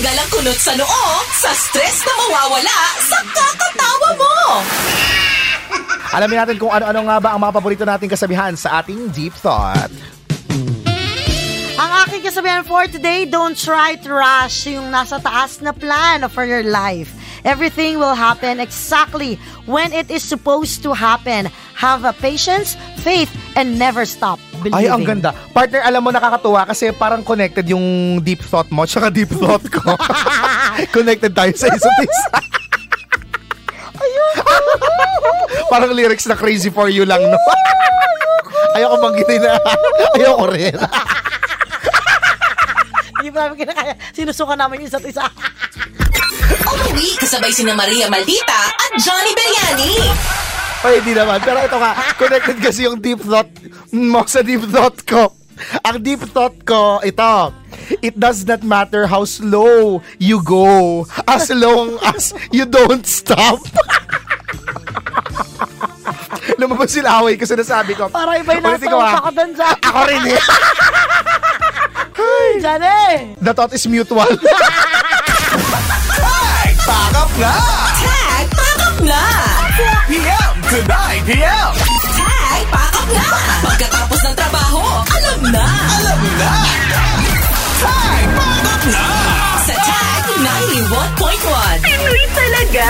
Tanggal ang kunot sa noo sa stress na mawawala sa kakatawa mo. Alamin natin kung ano-ano nga ba ang mga paborito nating kasabihan sa ating Deep Thought. Ang aking kasabihan for today, don't try to rush yung nasa taas na plan for your life. Everything will happen exactly when it is supposed to happen. Have a patience, faith, and never stop believing. Ay, ang ganda. Partner, alam mo, nakakatuwa kasi parang connected yung deep thought mo tsaka deep thought ko. connected tayo sa isa't isa. parang lyrics na crazy for you lang, no? Ayoko banggitin na. Ayoko rin. Hindi pa namin kinakaya. Sinusuka namin yung isa't isa. Umuwi kasabay sina Maria Maldita at Johnny Beriani. Ay, hindi naman. Pero ito nga, connected kasi yung deep thought mo sa deep thought ko. Ang deep thought ko, ito. It does not matter how slow you go as long as you don't stop. Lumabas sila away kasi nasabi ko. Para iba yung nasa Ulitin ko, ah. utak ko dun sa... Ako rin eh. Johnny! The thought is mutual. Back up na! To 9 p.m. Tag, pack up na! Pagkatapos ng trabaho, alam na! Alam na! Tag! Back up na! Sa Tag 91.1. Pinoy talaga!